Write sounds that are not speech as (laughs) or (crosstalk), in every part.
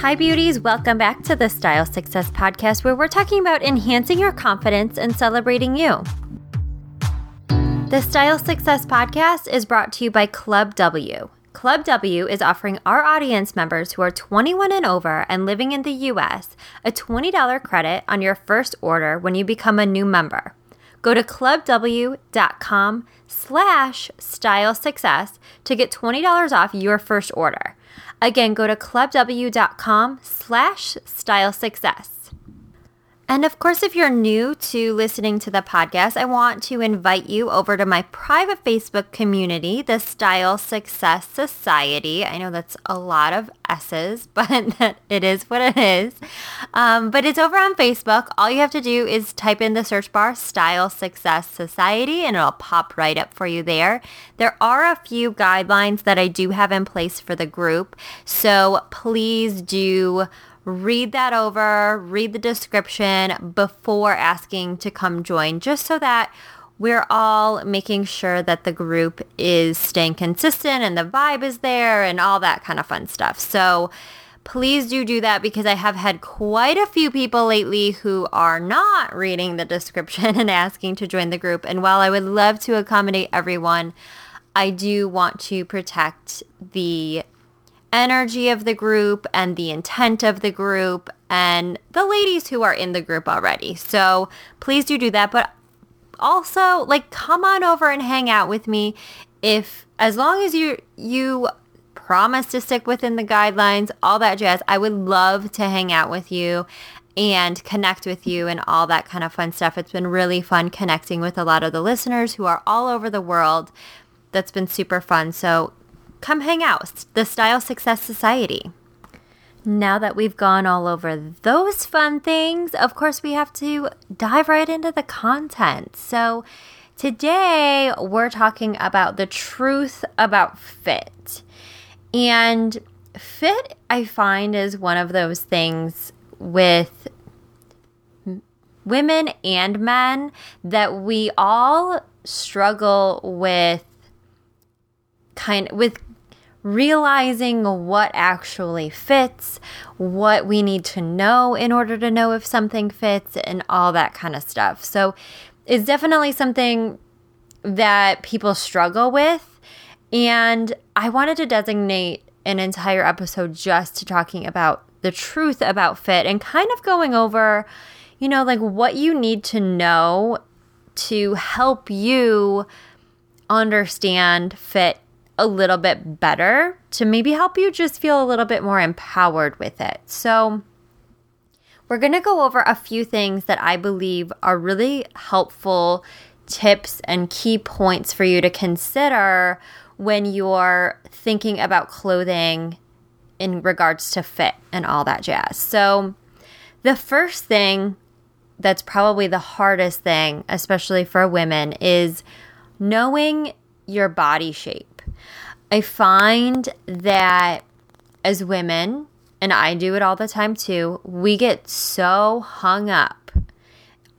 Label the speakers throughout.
Speaker 1: Hi, beauties. Welcome back to the Style Success Podcast, where we're talking about enhancing your confidence and celebrating you. The Style Success Podcast is brought to you by Club W. Club W is offering our audience members who are 21 and over and living in the US a $20 credit on your first order when you become a new member. Go to clubw.com slash style success to get $20 off your first order. Again, go to clubw.com slash style success. And of course, if you're new to listening to the podcast, I want to invite you over to my private Facebook community, the Style Success Society. I know that's a lot of S's, (laughs) but it is what it is. Um, but it's over on Facebook. All you have to do is type in the search bar Style Success Society and it'll pop right up for you there. There are a few guidelines that I do have in place for the group. So please do read that over, read the description before asking to come join, just so that we're all making sure that the group is staying consistent and the vibe is there and all that kind of fun stuff. So please do do that because I have had quite a few people lately who are not reading the description (laughs) and asking to join the group. And while I would love to accommodate everyone, I do want to protect the energy of the group and the intent of the group and the ladies who are in the group already. So please do do that. But also, like, come on over and hang out with me if, as long as you, you promise to stick within the guidelines, all that jazz, I would love to hang out with you and connect with you and all that kind of fun stuff. It's been really fun connecting with a lot of the listeners who are all over the world. That's been super fun. So come hang out, the Style Success Society. Now that we've gone all over those fun things, of course, we have to dive right into the content. So, today we're talking about the truth about fit. And fit, I find, is one of those things with women and men that we all struggle with kind with realizing what actually fits, what we need to know in order to know if something fits, and all that kind of stuff. So it's definitely something that people struggle with. And I wanted to designate an entire episode just to talking about the truth about fit and kind of going over, you know, like what you need to know to help you understand fit a little bit better to maybe help you just feel a little bit more empowered with it. So, we're going to go over a few things that I believe are really helpful tips and key points for you to consider when you're thinking about clothing in regards to fit and all that jazz. So, the first thing that's probably the hardest thing, especially for women, is knowing your body shape. I find that as women, and I do it all the time too, we get so hung up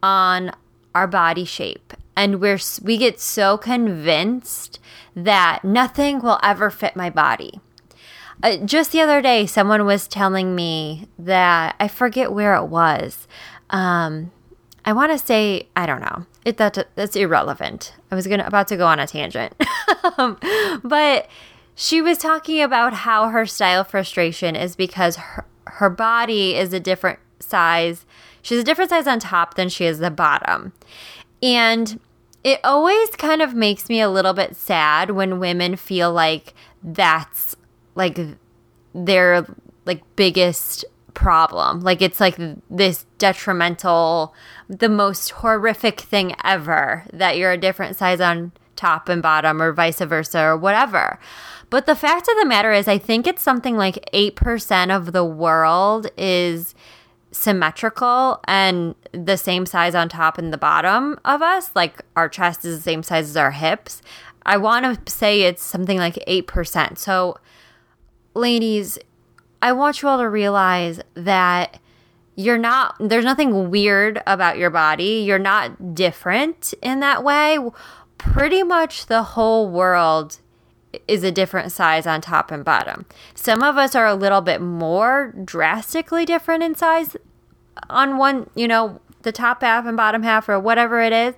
Speaker 1: on our body shape and we're we get so convinced that nothing will ever fit my body. Uh, just the other day, someone was telling me that I forget where it was. Um, I want to say I don't know. It that that's irrelevant. I was gonna about to go on a tangent, (laughs) but she was talking about how her style frustration is because her her body is a different size. She's a different size on top than she is the bottom, and it always kind of makes me a little bit sad when women feel like that's like their like biggest problem. Like it's like this detrimental, the most horrific thing ever that you're a different size on top and bottom or vice versa or whatever. But the fact of the matter is, I think it's something like 8% of the world is symmetrical and the same size on top and the bottom of us. Like our chest is the same size as our hips. I want to say it's something like 8%. So, ladies, I want you all to realize that you're not, there's nothing weird about your body. You're not different in that way. Pretty much the whole world is a different size on top and bottom. Some of us are a little bit more drastically different in size on one, you know, the top half and bottom half or whatever it is.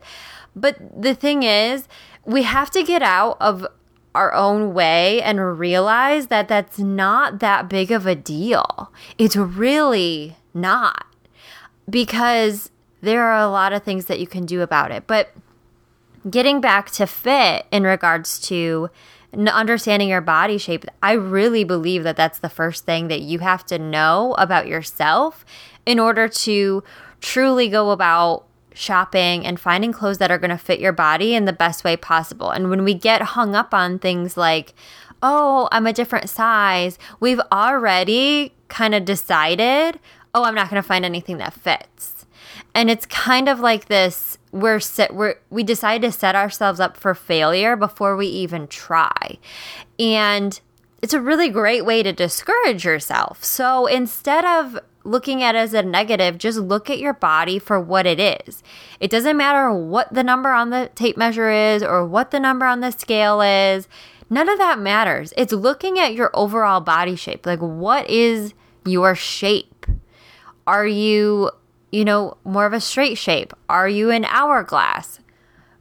Speaker 1: But the thing is, we have to get out of our own way and realize that that's not that big of a deal. It's really not because there are a lot of things that you can do about it. But getting back to fit in regards to understanding your body shape, I really believe that that's the first thing that you have to know about yourself in order to truly go about shopping and finding clothes that are going to fit your body in the best way possible. And when we get hung up on things like, oh, I'm a different size, we've already kind of decided, oh, I'm not going to find anything that fits. And it's kind of like this we're set we're we decide to set ourselves up for failure before we even try. And it's a really great way to discourage yourself. So instead of looking at it as a negative, just look at your body for what it is. It doesn't matter what the number on the tape measure is or what the number on the scale is. None of that matters. It's looking at your overall body shape. Like, what is your shape? Are you, you know, more of a straight shape? Are you an hourglass?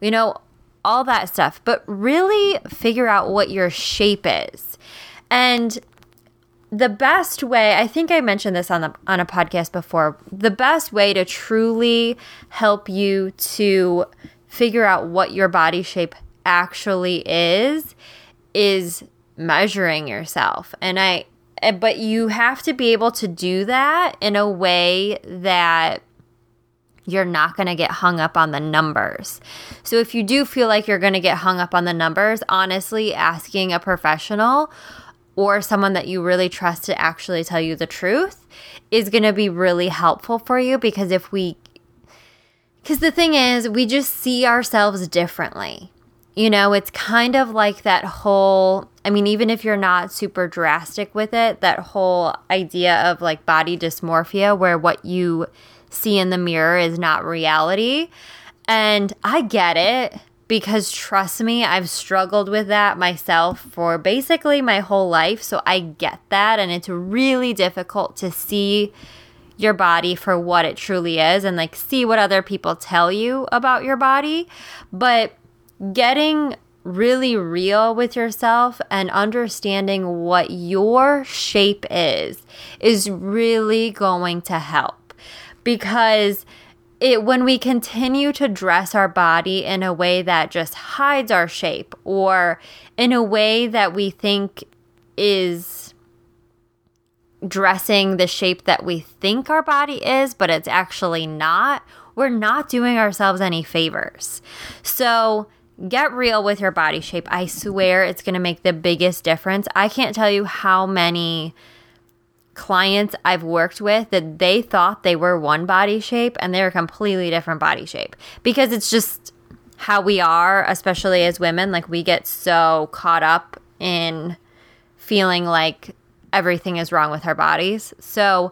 Speaker 1: You know, all that stuff. But really figure out what your shape is. And the best way i think i mentioned this on the on a podcast before the best way to truly help you to figure out what your body shape actually is is measuring yourself and i eh, but you have to be able to do that in a way that you're not going to get hung up on the numbers. So, if you do feel like you're going to get hung up on the numbers, honestly, asking a professional or someone that you really trust to actually tell you the truth is going to be really helpful for you because if we because the thing is we just see ourselves differently. You know it's kind of like that whole i mean even if you're not super drastic with it that whole idea of like body dysmorphia where what you see in the mirror is not reality. And i get it because trust me, I've struggled with that myself for basically my whole life. So I get that. And it's really difficult to see your body for what it truly is and like see what other people tell you about your body. But getting really real with yourself and understanding what your shape is is really going to help because it when we continue to dress our body in a way that just hides our shape or in a way that we think is dressing the shape that we think our body is but it's actually not we're not doing ourselves any favors. So get real with your body shape. I swear it's going to make the biggest difference. I can't tell you how many clients I've worked with that they thought they were one body shape and they're a completely different body shape because it's just how we are, especially as women. Like we get so caught up in feeling like everything is wrong with our bodies. So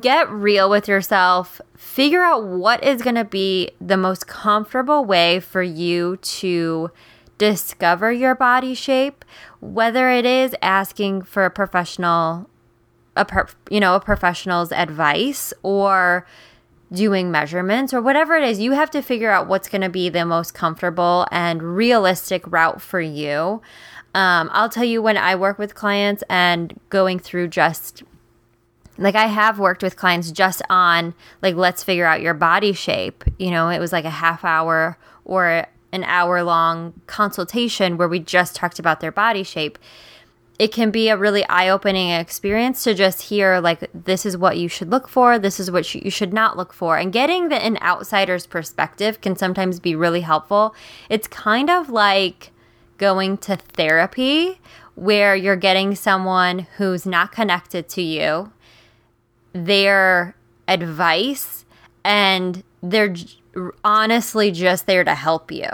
Speaker 1: get real with yourself. Figure out what is going to be the most comfortable way for you to discover your body shape, whether it is asking for a professional a per, you know a professional's advice or doing measurements or whatever it is you have to figure out what's going to be the most comfortable and realistic route for you. Um, i'll tell you when i work with clients and going through just like i have worked with clients just on like let's figure out your body shape. You know it was like a half hour or an hour long consultation where we just talked about their body shape it can be a really eye-opening experience to just hear like this is what you should look for this is what you should not look for. And getting the, an outsider's perspective can sometimes be really helpful. It's kind of like going to therapy where you're getting someone who's not connected to you their advice and they're honestly just there to help you.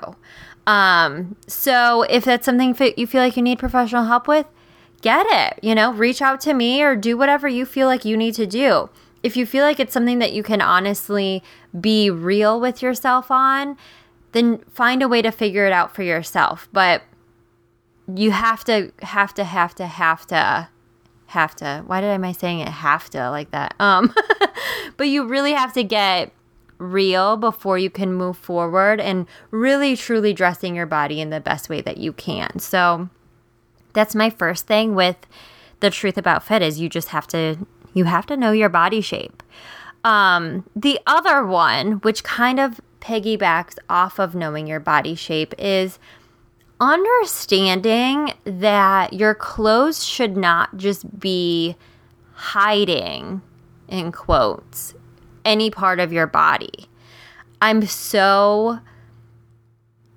Speaker 1: Um, so if that's something you feel like you need professional help with get it. You know, reach out to me or do whatever you feel like you need to do. If you feel like it's something that you can honestly be real with yourself on, then find a way to figure it out for yourself. But you have to have to have to have to have to why did am i saying it have to like that um (laughs) but you really have to get real before you can move forward and really truly dressing your body in the best way that you can so that's my first thing with the truth about fit is you just have to you have to know your body shape um the other one which kind of piggybacks off of knowing your body shape is understanding that your clothes should not just be hiding, in quotes, any part of your body. I'm so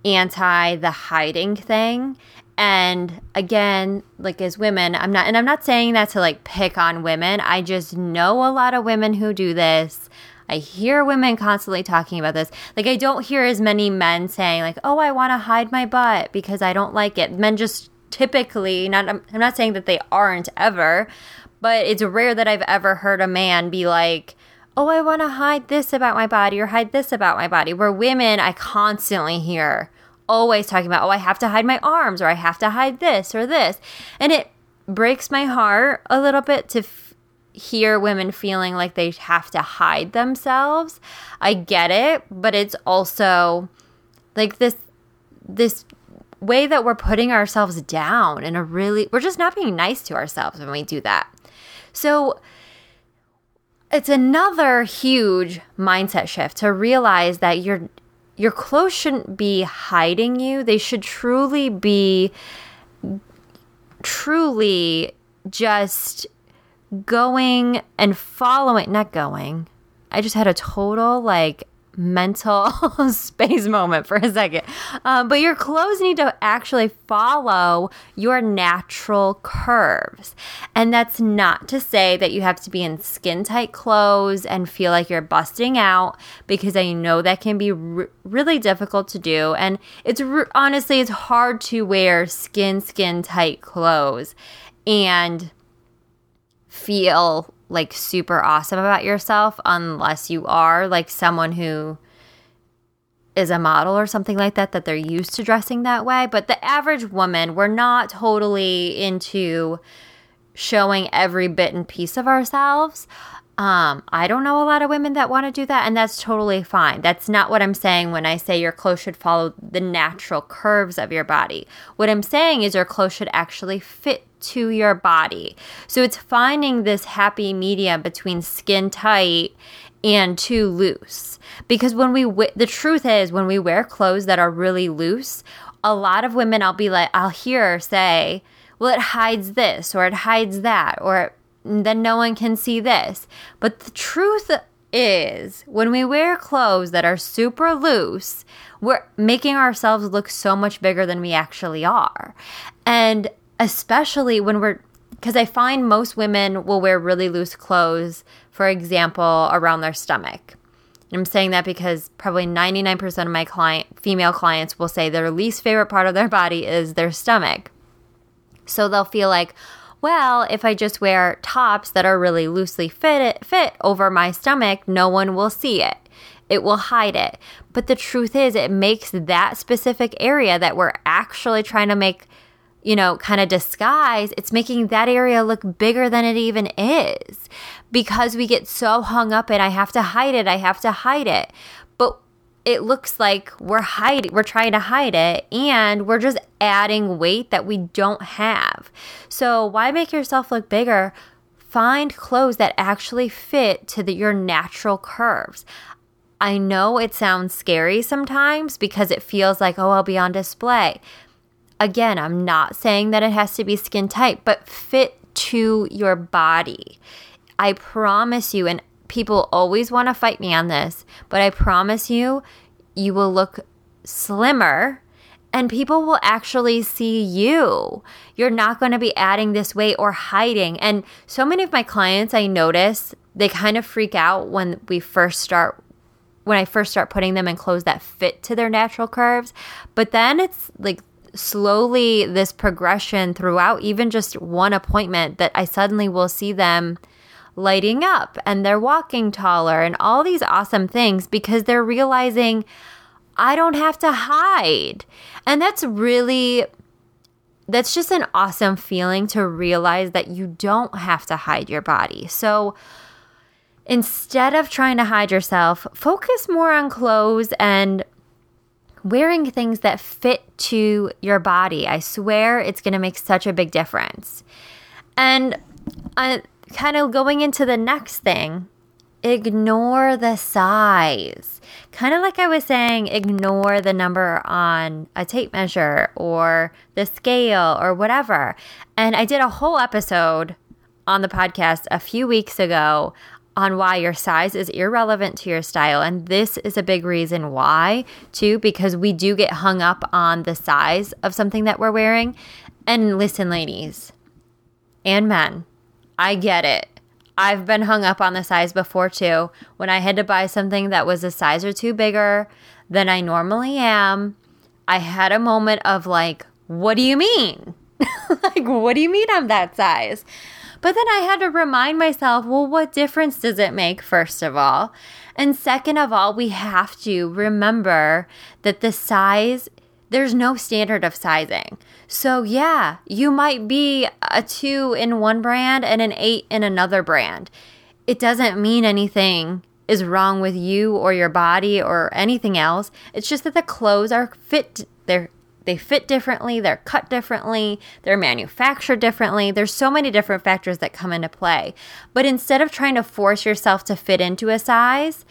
Speaker 1: anti the hiding thing. And again, like as women, I'm not, and I'm not saying that to like pick on women. I just know a lot of women who do this. I hear women constantly talking about this. Like, I don't hear as many men saying, like, oh, I want to hide my butt because I don't like it. Men just typically, not, I'm not saying that they aren't ever, but it's rare that I've ever heard a man be like, oh, I want to hide this about my body or hide this about my body. Where women, I constantly hear always talking about, oh, I have to hide my arms or I have to hide this or this. And it breaks my heart a little bit to hear women feeling like they have to hide themselves. I get it, but it's also like this this way that we're putting ourselves down in a really we're just not being nice to ourselves when we do that. So it's another huge mindset shift to realize that your your clothes shouldn't be hiding you. They should truly be truly just going and following, not going. I just had a total like mental (laughs) space moment for a second. Um, but your clothes need to actually follow your natural curves. And that's not to say that you have to be in skin tight clothes and feel like you're busting out, because I know that can be r- really difficult to do. And it's r- honestly, it's hard to wear skin, skin tight clothes. And feel like super awesome about yourself unless you are like someone who is a model or something like that that they're used to dressing that way. But the average woman we're not totally into showing every bit and piece of ourselves um, I don't know a lot of women that want to do that, and that's totally fine. That's not what I'm saying when I say your clothes should follow the natural curves of your body. What I'm saying is your clothes should actually fit to your body. So it's finding this happy medium between skin tight and too loose. Because when we, w- the truth is, when we wear clothes that are really loose, a lot of women, I'll be like, I'll hear say, well, it hides this or it hides that, or then no one can see this. But the truth is, when we wear clothes that are super loose, we're making ourselves look so much bigger than we actually are. And especially when we're, because I find most women will wear really loose clothes, for example, around their stomach. I'm saying that because probably 99% of my client female clients will say their least favorite part of their body is their stomach. So they'll feel like, well, if I just wear tops that are really loosely fit fit over my stomach, no one will see it. It will hide it. But the truth is it makes that specific area that we're actually trying to make you know, kind of disguise, it's making that area look bigger than it even is because we get so hung up in I have to hide it, I have to hide it it looks like we're hiding, we're trying to hide it, and we're just adding weight that we don't have. So, why make yourself look bigger? Find clothes that actually fit to the, your natural curves. I know it sounds scary sometimes because it feels like, oh, I'll be on display. Again, I'm not saying that it has to be skin tight, but fit to your body. I promise you, and people always want to fight me on this, but I promise you, you will look slimmer and people will actually see you. You're not going to be adding this weight or hiding. And so many of my clients, I notice they kind of freak out when we first start when I first start putting them in clothes that fit to their natural curves. But then it's like slowly this progression throughout even just one appointment that I suddenly will see them lighting up and they're walking taller and all these awesome things because they're realizing I don't have to hide. And that's really that's just an awesome feeling to realize that you don't have to hide your body. So instead of trying to hide yourself, focus more on clothes and wearing things that fit to your body. I swear it's going to make such a big difference. And uh, kind of going into the next thing, ignore the size. Kind of like I was saying, ignore the number on a tape measure or the scale or whatever. And I did a whole episode on the podcast a few weeks ago on why your size is irrelevant to your style. And this is a big reason why, too, because we do get hung up on the size of something that we're wearing. And listen, ladies and men, I get it. I've been hung up on the size before too. When I had to buy something that was a size or two bigger than I normally am, I had a moment of like, what do you mean? (laughs) like, what do you mean I'm that size? But then I had to remind myself, well, what difference does it make, first of all? And second of all, we have to remember that the size, there's no standard of sizing. So, yeah, you might be a two in one brand and an eight in another brand. It doesn't mean anything is wrong with you or your body or anything else. It's just that the clothes are fit, they're they fit differently, they're cut differently, they're manufactured differently. There's so many different factors that come into play. But instead of trying to force yourself to fit into a size,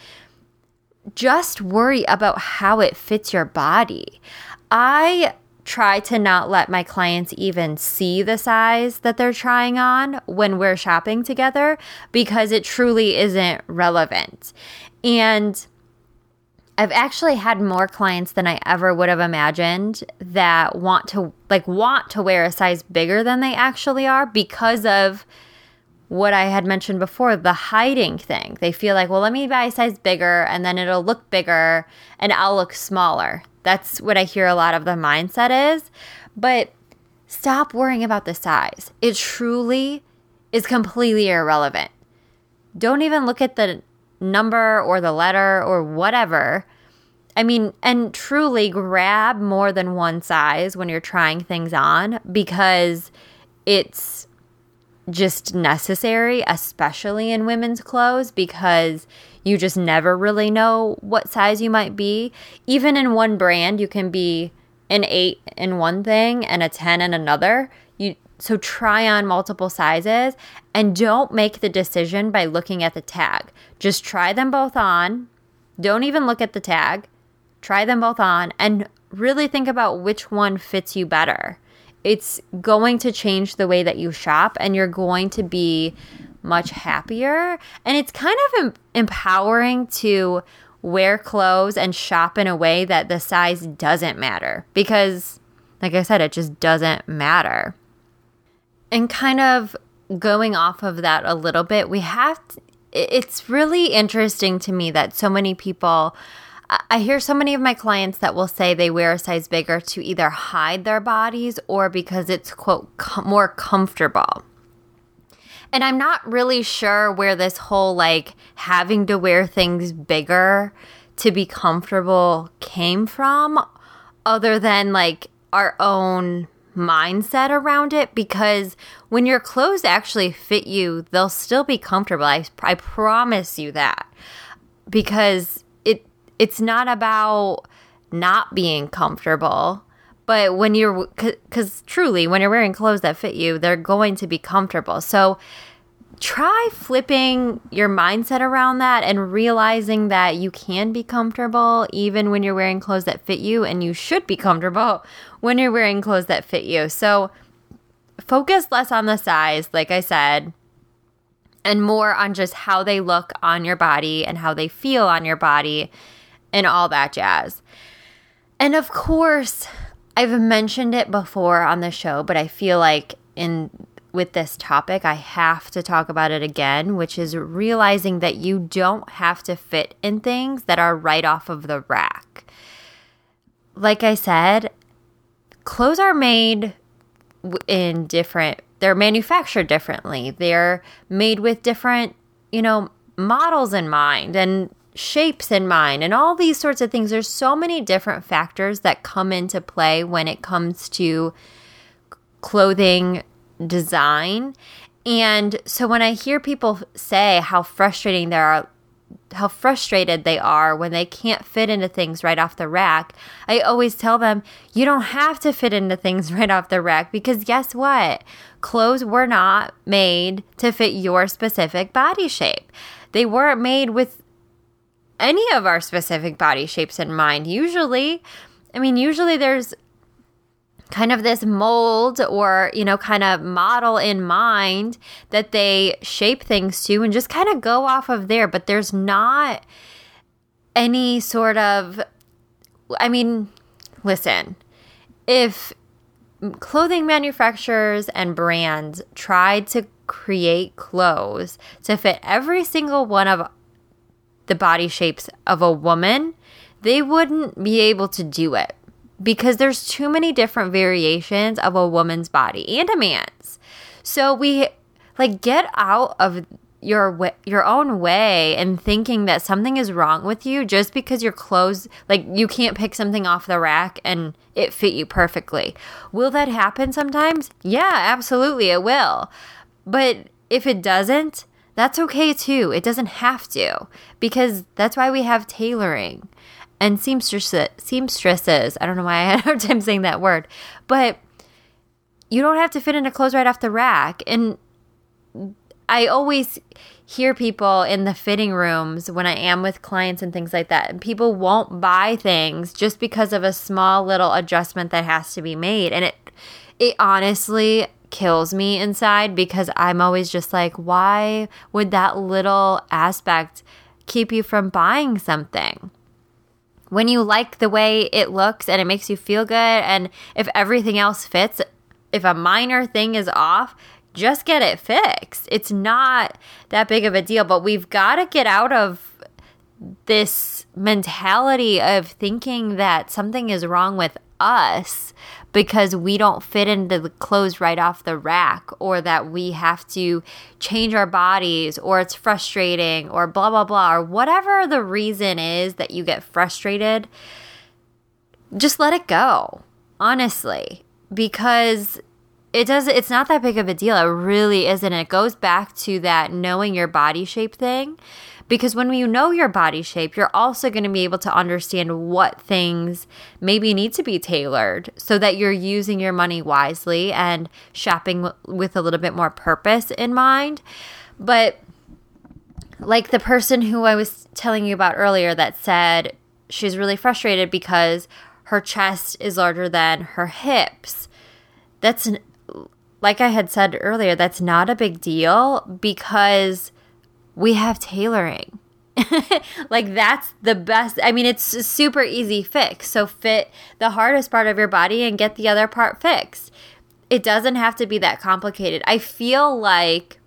Speaker 1: just worry about how it fits your body. I try to not let my clients even see the size that they're trying on when we're shopping together because it truly isn't relevant. And I've actually had more clients than I ever would have imagined that want to like want to wear a size bigger than they actually are because of what I had mentioned before, the hiding thing. They feel like, well, let me buy a size bigger and then it'll look bigger and I'll look smaller. That's what I hear a lot of the mindset is. But stop worrying about the size. It truly is completely irrelevant. Don't even look at the number or the letter or whatever. I mean, and truly grab more than one size when you're trying things on because it's just necessary, especially in women's clothes, because you just never really know what size you might be. Even in one brand, you can be an eight in one thing and a 10 in another. You so try on multiple sizes and don't make the decision by looking at the tag. Just try them both on. Don't even look at the tag. Try them both on and really think about which one fits you better. It's going to change the way that you shop and you're going to be much happier. And it's kind of em- empowering to wear clothes and shop in a way that the size doesn't matter because, like I said, it just doesn't matter. And kind of going off of that a little bit, we have it's really interesting to me that so many people I hear so many of my clients that will say they wear a size bigger to either hide their bodies or because it's quote com- more comfortable. And I'm not really sure where this whole like having to wear things bigger to be comfortable came from other than like our own mindset around it because when your clothes actually fit you, they'll still be comfortable. I, I promise you that. Because it it's not about not being comfortable, but when you're cuz truly when you're wearing clothes that fit you, they're going to be comfortable. So try flipping your mindset around that and realizing that you can be comfortable even when you're wearing clothes that fit you and you should be comfortable (laughs) when you're wearing clothes that fit you. So focus less on the size, like I said, and more on just how they look on your body and how they feel on your body and all that jazz. And of course, I've mentioned it before on the show, but I feel like in with this topic, I have to talk about it again, which is realizing that you don't have to fit in things that are right off of the rack. Like I said, clothes are made in different, they're manufactured differently. They're made with different, you know, models in mind and shapes in mind and all these sorts of things. There's so many different factors that come into play when it comes to clothing design. And so when I hear people say how frustrating they are, how frustrated they are when they can't fit into things right off the rack, I always tell them, you don't have to fit into things (laughs) right off the rack because guess what? Clothes were not made to fit your specific body shape. They weren't made with any of our specific body shapes in mind. Usually, I mean, usually there's kind of this mold or, you know, kind of model in mind that they shape things to and just kind of go off of there. But there's not any sort of, I mean, listen, if clothing manufacturers and brands tried to create clothes to fit every single one of the body shapes of a woman, they wouldn't be able to do it because there's too many different variations of a woman's body and a man's. So we like get out of your your own way and thinking that something is wrong with you just because your clothes like you can't pick something off the rack and it fit you perfectly. Will that happen sometimes? Yeah, absolutely it will. But if it doesn't, that's okay too. It doesn't have to because that's why we have tailoring and seamstresses, seamstresses. I don't know why I (laughs) had a hard time saying that word, but you don't have to fit into clothes right off the rack. And I always hear people in the fitting rooms when I am with clients and things like that, and people won't buy things just because of a small little adjustment that has to be made. And it, it honestly kills me inside because I'm always just like, why would that little aspect keep you from buying something? when you like the way it looks and it makes you feel good, and if everything else fits, if a minor thing is off, just get it fixed. It's not that big of a deal, but we've got to get out of this mentality of thinking that something is wrong with us because we don't fit into the clothes right off the rack or that we have to change our bodies or it's frustrating or blah blah blah or whatever the reason is that you get frustrated just let it go honestly. Because it does it's not that big of a deal. It really isn't. It goes back to that knowing your body shape thing because when you know your body shape, you're also going to be able to understand what things maybe need to be tailored so that you're using your money wisely and shopping with a little bit more purpose in mind. But like the person who I was telling you about earlier that said she's really frustrated because her chest is larger than her hips. That's an, like I had said earlier, that's not a big deal because we have tailoring. (laughs) like that's the best. I mean, it's a super easy fix. So fit the hardest part of your body and get the other part fixed. It doesn't have to be that complicated. I feel like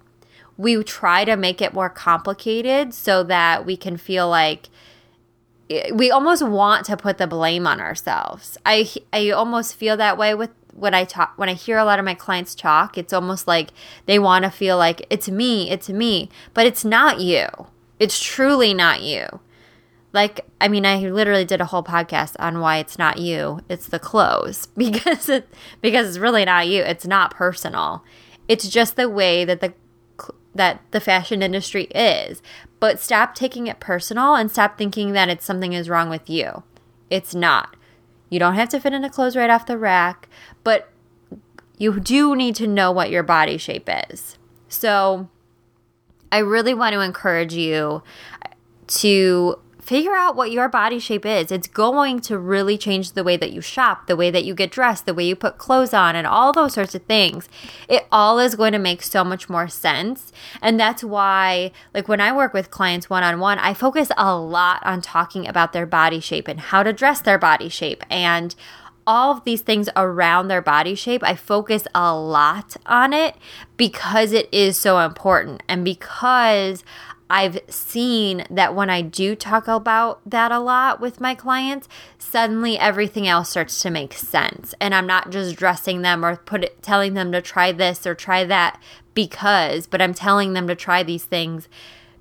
Speaker 1: we try to make it more complicated so that we can feel like eh, we almost want to put the blame on ourselves. I I almost feel that way with when I talk when I hear a lot of my clients talk, it's almost like they want to feel like it's me, it's me, but it's not you. It's truly not you. Like I mean, I literally did a whole podcast on why it's not you, it's the clothes (laughs) because it because it's really not you. It's not personal. It's just the way that the that the fashion industry is. But stop taking it personal and stop thinking that it's something is wrong with you. It's not. You don't have to fit into clothes right off the rack, but you do need to know what your body shape is. So I really want to encourage you to figure out what your body shape is. It's going to really change the way that you shop, the way that you get dressed, the way you put clothes on, and all those sorts of things. It all is going to make so much more sense. And that's why, like, when I work with clients one on one, I focus a lot on talking about their body shape and how to dress their body shape and all of these things around their body shape, I focus a lot on it because it is so important and because I've seen that when I do talk about that a lot with my clients, suddenly everything else starts to make sense. And I'm not just dressing them or put it, telling them to try this or try that because, but I'm telling them to try these things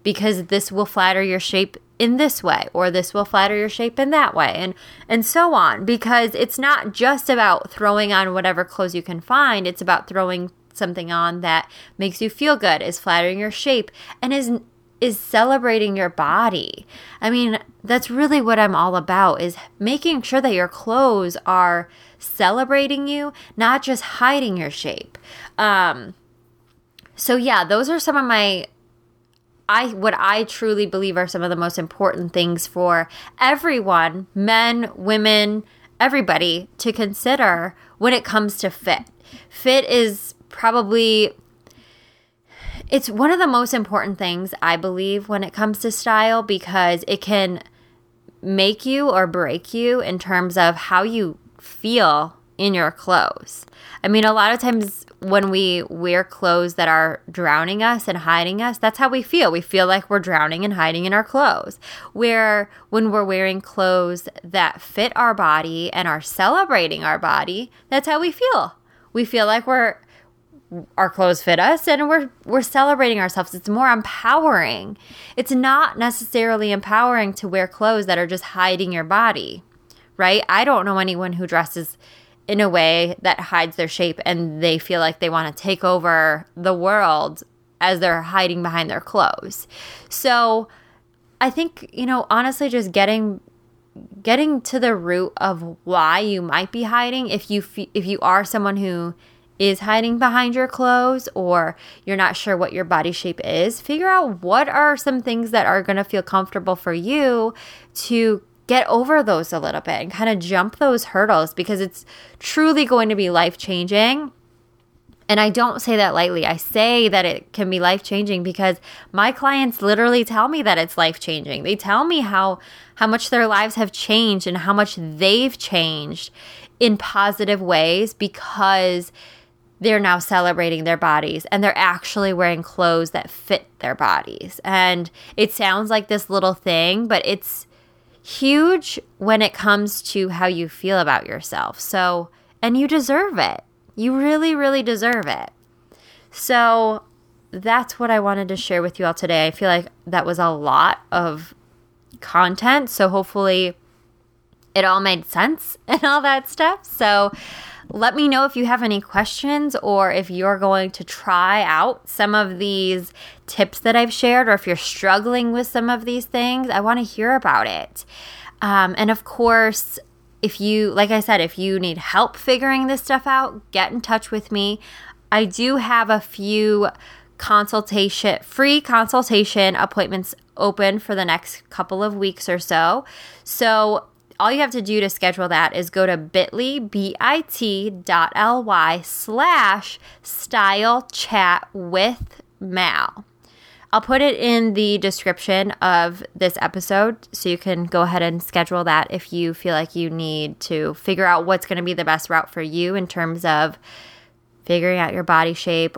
Speaker 1: because this will flatter your shape in this way or this will flatter your shape in that way and and so on because it's not just about throwing on whatever clothes you can find it's about throwing something on that makes you feel good is flattering your shape and is is celebrating your body. I mean, that's really what I'm all about is making sure that your clothes are celebrating you, not just hiding your shape. Um so yeah, those are some of my I what I truly believe are some of the most important things for everyone, men, women, everybody to consider when it comes to fit. Fit is probably it's one of the most important things I believe when it comes to style because it can make you or break you in terms of how you feel in your clothes. I mean, a lot of times when we wear clothes that are drowning us and hiding us, that's how we feel. We feel like we're drowning and hiding in our clothes. Where when we're wearing clothes that fit our body and are celebrating our body, that's how we feel. We feel like we're our clothes fit us and we're we're celebrating ourselves. It's more empowering. It's not necessarily empowering to wear clothes that are just hiding your body, right? I don't know anyone who dresses in a way that hides their shape and they feel like they want to take over the world as they're hiding behind their clothes. So I think, you know, honestly just getting getting to the root of why you might be hiding if you if you are someone who is hiding behind your clothes or you're not sure what your body shape is, figure out what are some things that are going to feel comfortable for you to get over those a little bit and kind of jump those hurdles because it's truly going to be life changing. And I don't say that lightly. I say that it can be life changing because my clients literally tell me that it's life changing. They tell me how how much their lives have changed and how much they've changed in positive ways because they're now celebrating their bodies and they're actually wearing clothes that fit their bodies. And it sounds like this little thing, but it's huge when it comes to how you feel about yourself. So, and you deserve it. You really, really deserve it. So, that's what I wanted to share with you all today. I feel like that was a lot of content. So, hopefully, it all made sense (laughs) and all that stuff. So, let me know if you have any questions or if you're going to try out some of these tips that I've shared or if you're struggling with some of these things. I want to hear about it. Um, and of course, if you, like I said, if you need help figuring this stuff out, get in touch with me. I do have a few consultation, free consultation appointments open for the next couple of weeks or so. So all you have to do to schedule that is go to bit.ly, B-I-T dot L-Y slash style chat with Mal. I'll put it in the description of this episode so you can go ahead and schedule that if you feel like you need to figure out what's going to be the best route for you in terms of figuring out your body shape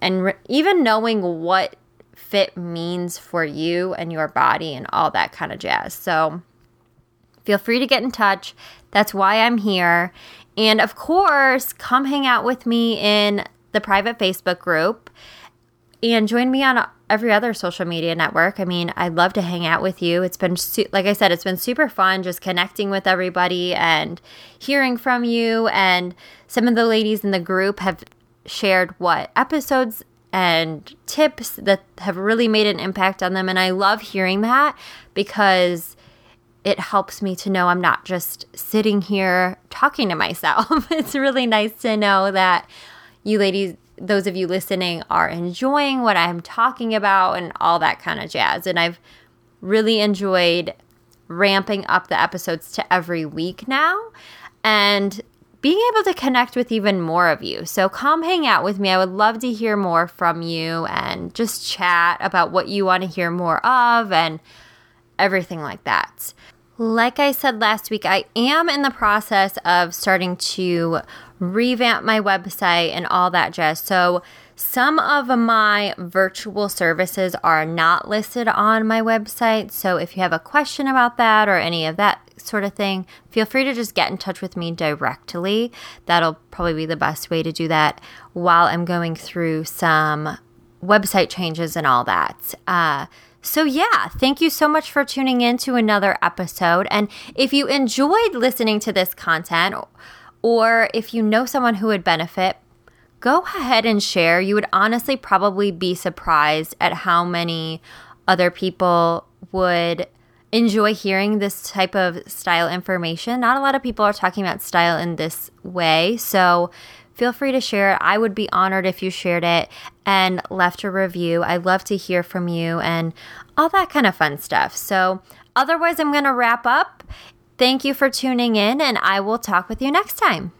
Speaker 1: and re- even knowing what fit means for you and your body and all that kind of jazz. So, Feel free to get in touch. That's why I'm here. And of course, come hang out with me in the private Facebook group and join me on every other social media network. I mean, I'd love to hang out with you. It's been, su- like I said, it's been super fun just connecting with everybody and hearing from you. And some of the ladies in the group have shared what episodes and tips that have really made an impact on them. And I love hearing that because it helps me to know I'm not just sitting here talking to myself. (laughs) it's really nice to know that you ladies, those of you listening, are enjoying what I'm talking about and all that kind of jazz. And I've really enjoyed ramping up the episodes to every week now and being able to connect with even more of you. So come hang out with me. I would love to hear more from you and just chat about what you want to hear more of and everything like that. Like I said last week, I am in the process of starting to revamp my website and all that jazz. So, some of my virtual services are not listed on my website. So, if you have a question about that or any of that sort of thing, feel free to just get in touch with me directly. That'll probably be the best way to do that while I'm going through some website changes and all that. Uh, so, yeah, thank you so much for tuning in to another episode. And if you enjoyed listening to this content, or if you know someone who would benefit, go ahead and share. You would honestly probably be surprised at how many other people would enjoy hearing this type of style information. Not a lot of people are talking about style in this way. So feel free to share it. I would be honored if you shared it and left a review. I love to hear from you and all that kind of fun stuff. So, otherwise, I'm going to wrap up. Thank you for tuning in, and I will talk with you next time.